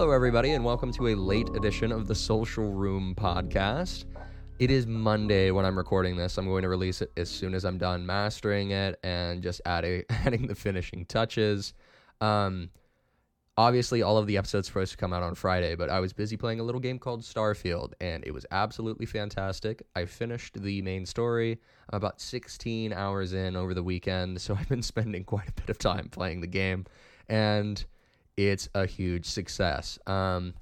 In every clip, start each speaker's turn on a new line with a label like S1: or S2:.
S1: Hello, everybody, and welcome to a late edition of the Social Room podcast. It is Monday when I'm recording this. I'm going to release it as soon as I'm done mastering it and just adding adding the finishing touches. Um, obviously, all of the episodes are supposed to come out on Friday, but I was busy playing a little game called Starfield, and it was absolutely fantastic. I finished the main story. About 16 hours in over the weekend, so I've been spending quite a bit of time playing the game, and it's a huge success. Um,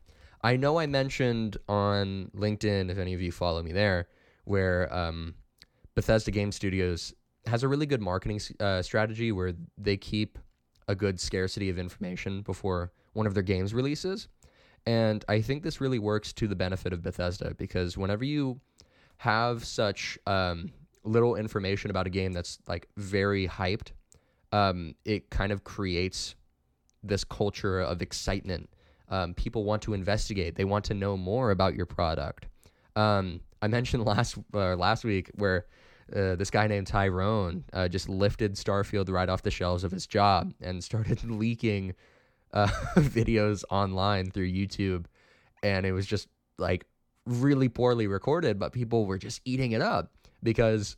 S1: I know I mentioned on LinkedIn, if any of you follow me there, where um, Bethesda Game Studios has a really good marketing uh, strategy where they keep a good scarcity of information before one of their games releases. And I think this really works to the benefit of Bethesda because whenever you have such um, little information about a game that's like very hyped, um, it kind of creates this culture of excitement. Um, people want to investigate. They want to know more about your product. Um, I mentioned last uh, last week where uh, this guy named Tyrone uh, just lifted Starfield right off the shelves of his job and started leaking uh, videos online through YouTube, and it was just like really poorly recorded, but people were just eating it up because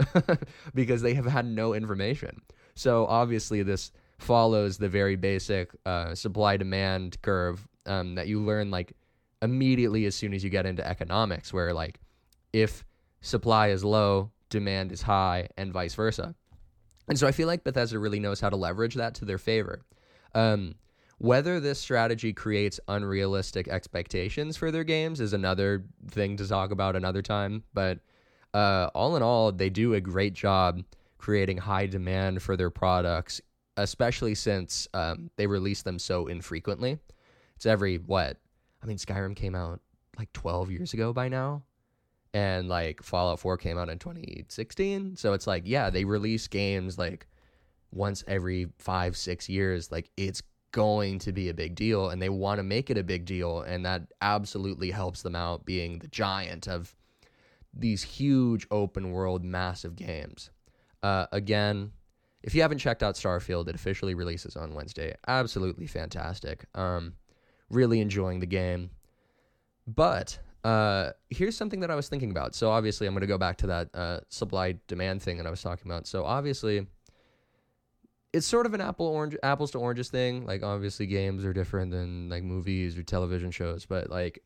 S1: because they have had no information. So obviously this follows the very basic uh, supply demand curve um, that you learn like immediately as soon as you get into economics, where like if supply is low, demand is high, and vice versa. And so I feel like Bethesda really knows how to leverage that to their favor. Um, whether this strategy creates unrealistic expectations for their games is another thing to talk about another time. But uh, all in all, they do a great job creating high demand for their products, especially since um, they release them so infrequently. It's every what? I mean, Skyrim came out like 12 years ago by now, and like Fallout 4 came out in 2016. So it's like, yeah, they release games like once every five, six years. Like it's going to be a big deal, and they want to make it a big deal, and that absolutely helps them out being the giant of these huge open world, massive games. Uh, again, if you haven't checked out Starfield, it officially releases on Wednesday. Absolutely fantastic. Um, really enjoying the game. But uh, here's something that I was thinking about. So obviously, I'm going to go back to that uh, supply demand thing that I was talking about. So obviously, it's sort of an apple orange apples to oranges thing. Like obviously, games are different than like movies or television shows. But like,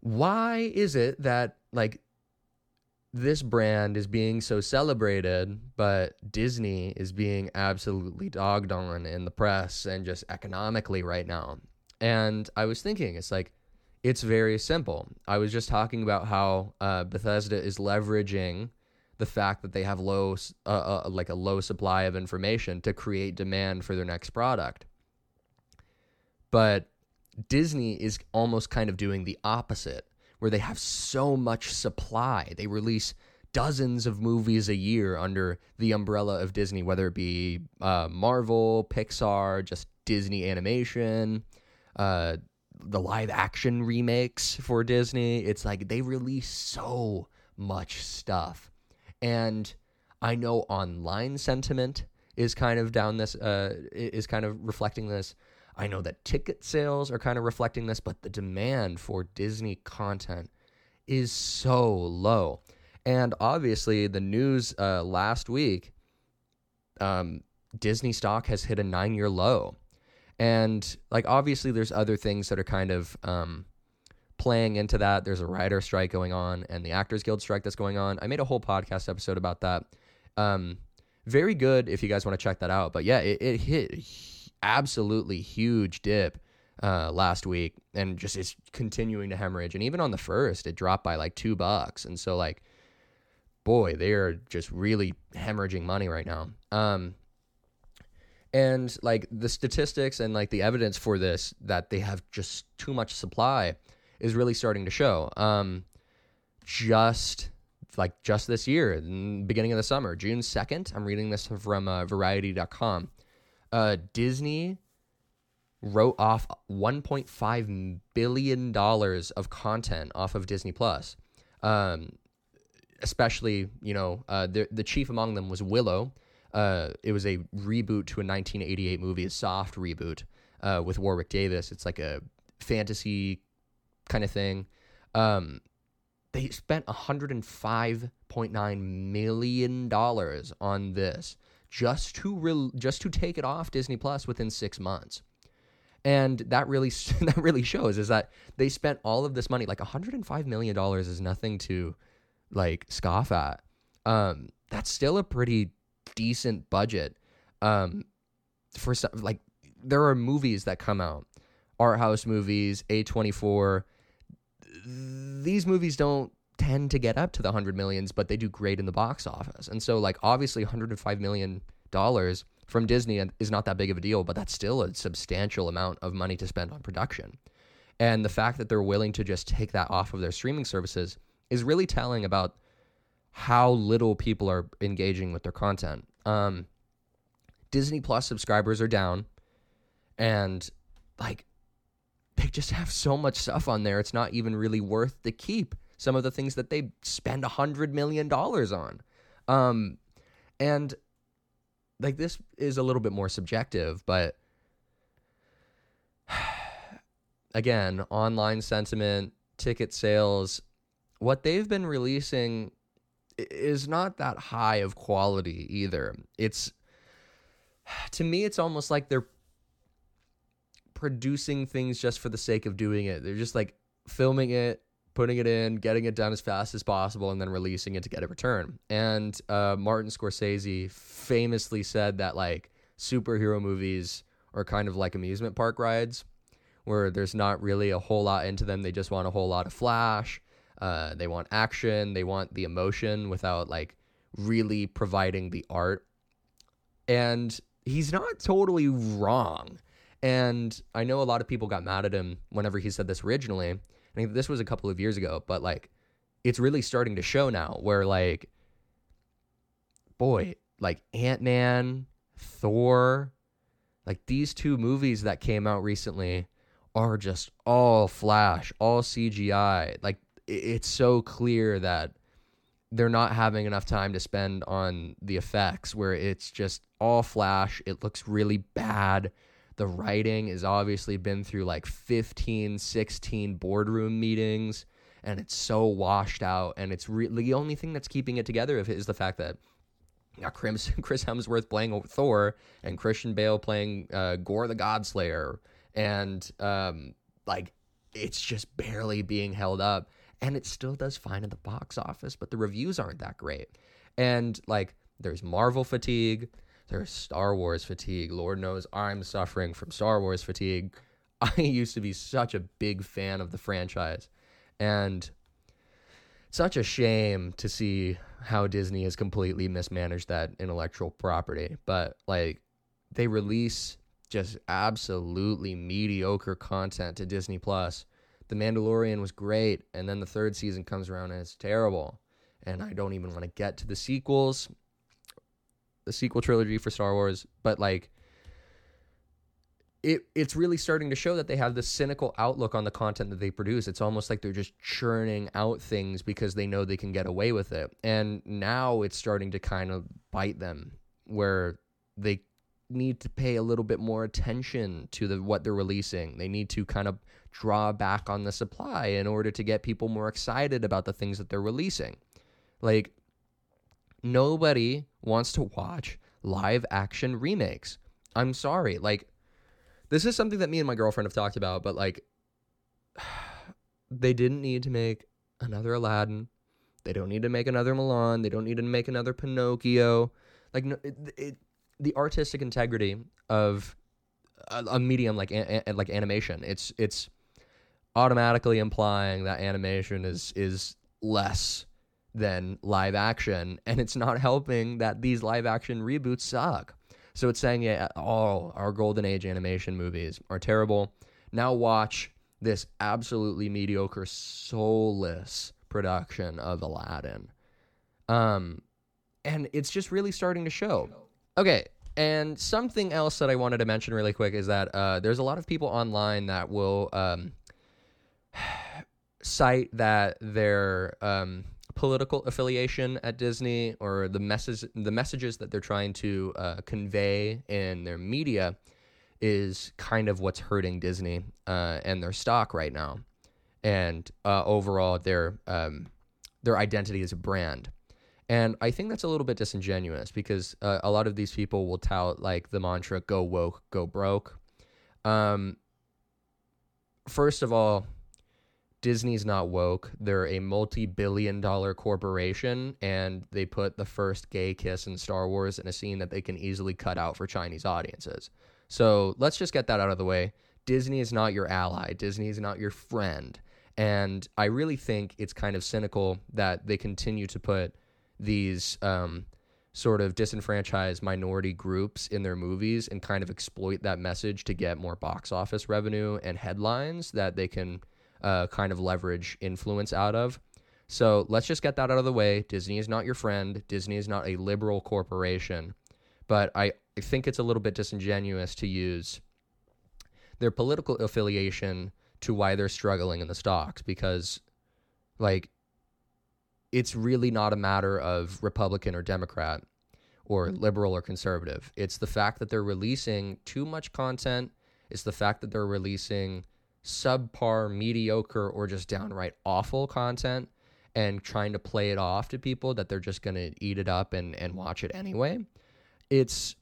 S1: why is it that like this brand is being so celebrated, but Disney is being absolutely dogged on in the press and just economically right now. And I was thinking, it's like, it's very simple. I was just talking about how uh, Bethesda is leveraging the fact that they have low, uh, uh, like a low supply of information to create demand for their next product. But Disney is almost kind of doing the opposite where they have so much supply. They release dozens of movies a year under the umbrella of Disney, whether it be uh, Marvel, Pixar, just Disney animation, uh, the live action remakes for Disney. It's like they release so much stuff. And I know online sentiment is kind of down this, uh, is kind of reflecting this. I know that ticket sales are kind of reflecting this, but the demand for Disney content is so low. And obviously, the news uh, last week, um, Disney stock has hit a nine year low. And like, obviously, there's other things that are kind of um, playing into that. There's a writer strike going on and the Actors Guild strike that's going on. I made a whole podcast episode about that. Um, very good if you guys want to check that out. But yeah, it, it hit absolutely huge dip uh, last week and just is continuing to hemorrhage. And even on the first, it dropped by like two bucks. And so, like, boy, they are just really hemorrhaging money right now. Um, and like the statistics and like the evidence for this that they have just too much supply is really starting to show. Um, just like just this year, beginning of the summer, June 2nd, I'm reading this from uh, variety.com uh, Disney wrote off 1.5 billion dollars of content off of Disney Plus. Um, especially, you know, uh, the the chief among them was Willow. Uh, it was a reboot to a 1988 movie, a soft reboot. uh, with Warwick Davis. It's like a fantasy kind of thing. Um, they spent 105.9 million dollars on this just to re- just to take it off Disney Plus within 6 months. And that really that really shows is that they spent all of this money like 105 million dollars is nothing to like scoff at. Um, that's still a pretty decent budget. Um, for some like there are movies that come out, art house movies, A24 these movies don't tend to get up to the 100 millions, but they do great in the box office. And so, like, obviously, 105 million dollars from Disney is not that big of a deal, but that's still a substantial amount of money to spend on production. And the fact that they're willing to just take that off of their streaming services is really telling about how little people are engaging with their content. Um, Disney Plus subscribers are down, and like they just have so much stuff on there. It's not even really worth the keep. Some of the things that they spend a hundred million dollars on, um, and like this is a little bit more subjective, but again, online sentiment, ticket sales, what they've been releasing is not that high of quality either. It's to me, it's almost like they're producing things just for the sake of doing it. They're just like filming it, putting it in, getting it done as fast as possible, and then releasing it to get a return. And uh, Martin Scorsese famously said that like superhero movies are kind of like amusement park rides, where there's not really a whole lot into them. They just want a whole lot of flash. Uh, they want action. They want the emotion without like really providing the art. And he's not totally wrong. And I know a lot of people got mad at him whenever he said this originally. I think this was a couple of years ago, but like it's really starting to show now where like boy, like Ant-Man, Thor, like these two movies that came out recently are just all flash, all CGI. Like it's so clear that they're not having enough time to spend on the effects where it's just all flash. It looks really bad. The writing has obviously been through like 15, 16 boardroom meetings and it's so washed out. And it's really the only thing that's keeping it together is the fact that got Chris, Chris Hemsworth playing Thor and Christian Bale playing uh, Gorr the Godslayer. And um, like it's just barely being held up. And it still does fine in the box office, but the reviews aren't that great. And like there's Marvel fatigue there's Star Wars fatigue. Lord knows I'm suffering from Star Wars fatigue. I used to be such a big fan of the franchise. And such a shame to see how Disney has completely mismanaged that intellectual property. But like they release just absolutely mediocre content to Disney Plus. The Mandalorian was great, and then the third season comes around and it's terrible. And I don't even want to get to the sequels the sequel trilogy for Star Wars, but like it it's really starting to show that they have this cynical outlook on the content that they produce. It's almost like they're just churning out things because they know they can get away with it. And now it's starting to kind of bite them where they need to pay a little bit more attention to the what they're releasing. They need to kind of draw back on the supply in order to get people more excited about the things that they're releasing. Like nobody wants to watch live action remakes. I'm sorry. Like, this is something that me and my girlfriend have talked about, but like, they didn't need to make another Aladdin. They don't need to make another Mulan. They don't need to make another Pinocchio. Like, it, it, the artistic integrity of a, a medium like a, like animation, it's it's automatically implying that animation is is less than live action, and it's not helping that these live action reboots suck. So it's saying, yeah, all our golden age animation movies are terrible. Now watch this absolutely mediocre, soulless production of Aladdin. Um, and it's just really starting to show. Okay, and something else that I wanted to mention really quick is that uh, there's a lot of people online that will um, cite that their um, political affiliation at Disney or the message the messages that they're trying to uh, convey in their media is kind of what's hurting Disney uh, and their stock right now, and uh, overall their um, their identity as a brand. And I think that's a little bit disingenuous because uh, a lot of these people will tout like the mantra "Go woke, go broke." Um, first of all, Disney's not woke. They're a multi-billion dollar corporation and they put the first gay kiss in Star Wars in a scene that they can easily cut out for Chinese audiences. So, let's just get that out of the way. Disney is not your ally. Disney is not your friend. And I really think it's kind of cynical that they continue to put these um, sort of disenfranchised minority groups in their movies and kind of exploit that message to get more box office revenue and headlines that they can uh, kind of leverage influence out of. So let's just get that out of the way. Disney is not your friend. Disney is not a liberal corporation. But I, I think it's a little bit disingenuous to use their political affiliation to why they're struggling in the stocks because, like, it's really not a matter of Republican or Democrat or liberal or conservative. It's the fact that they're releasing too much content. It's the fact that they're releasing subpar, mediocre, or just downright awful content and trying to play it off to people that they're just going to eat it up and, and watch it anyway. It's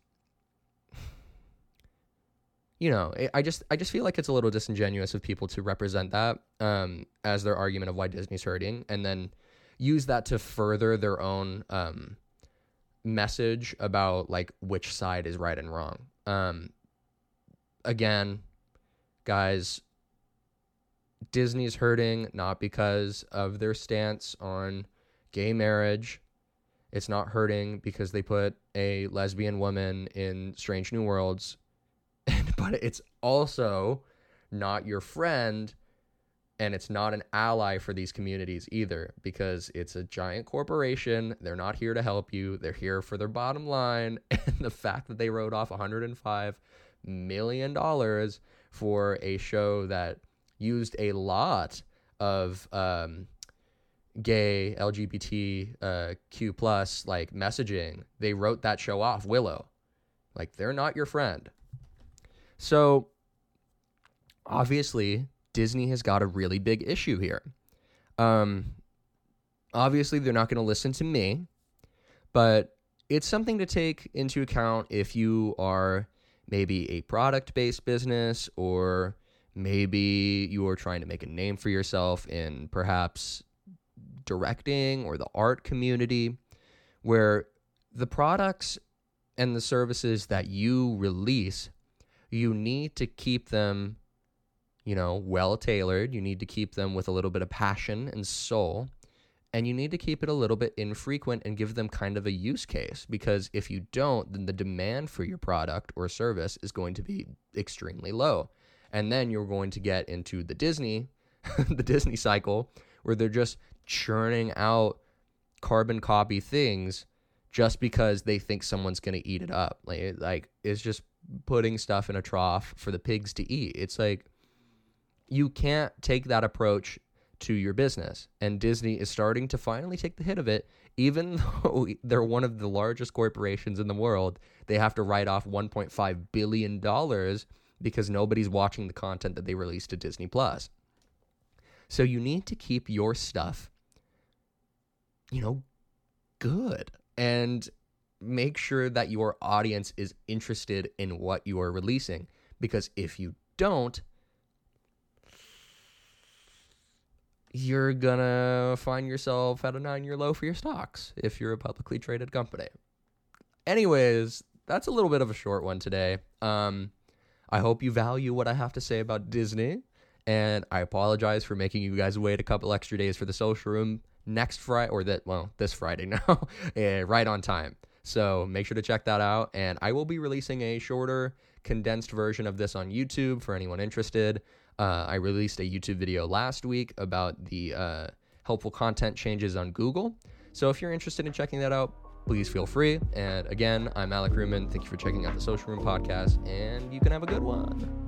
S1: you know, I just I just feel like it's a little disingenuous of people to represent that um, as their argument of why Disney's hurting, and then use that to further their own um, message about like which side is right and wrong. Um, again, guys, Disney's hurting not because of their stance on gay marriage. It's not hurting because they put a lesbian woman in Strange New Worlds, but it's also not your friend and it's not an ally for these communities either because it's a giant corporation. They're not here to help you. They're here for their bottom line. And the fact that they wrote off 105 million dollars for a show that used a lot of um, gay LGBT uh, plus like messaging, they wrote that show off. Willow, like they're not your friend. So obviously Disney has got a really big issue here. Um, obviously, they're not going to listen to me, but it's something to take into account if you are maybe a product based business or maybe you are trying to make a name for yourself in perhaps directing or the art community where the products and the services that you release you need to keep them you know, well tailored. You need to keep them with a little bit of passion and soul. And you need to keep it a little bit infrequent and give them kind of a use case because if you don't, then the demand for your product or service is going to be extremely low. And then you're going to get into the Disney, the Disney cycle where they're just churning out carbon copy things just because they think someone's going to eat it up. Like, like it's just putting stuff in a trough for the pigs to eat. It's like you can't take that approach to your business. And Disney is starting to finally take the hit of it, even though they're one of the largest corporations in the world. They have to write off $1.5 billion because nobody's watching the content that they release to Disney Plus. So you need to keep your stuff, you know, good and make sure that your audience is interested in what you are releasing. Because if you don't, you're gonna find yourself at a nine year low for your stocks if you're a publicly traded company. Anyways, that's a little bit of a short one today. Um, I hope you value what I have to say about Disney, and I apologize for making you guys wait a couple extra days for the social room next Friday, or that, well, this Friday now, right on time. So make sure to check that out, and I will be releasing a shorter, condensed version of this on YouTube for anyone interested. Uh, I released a YouTube video last week about the uh, helpful content changes on Google. So if you're interested in checking that out, please feel free. And again, I'm Alec Ruhmann. Thank you for checking out the Social Room podcast, and you can have a good one.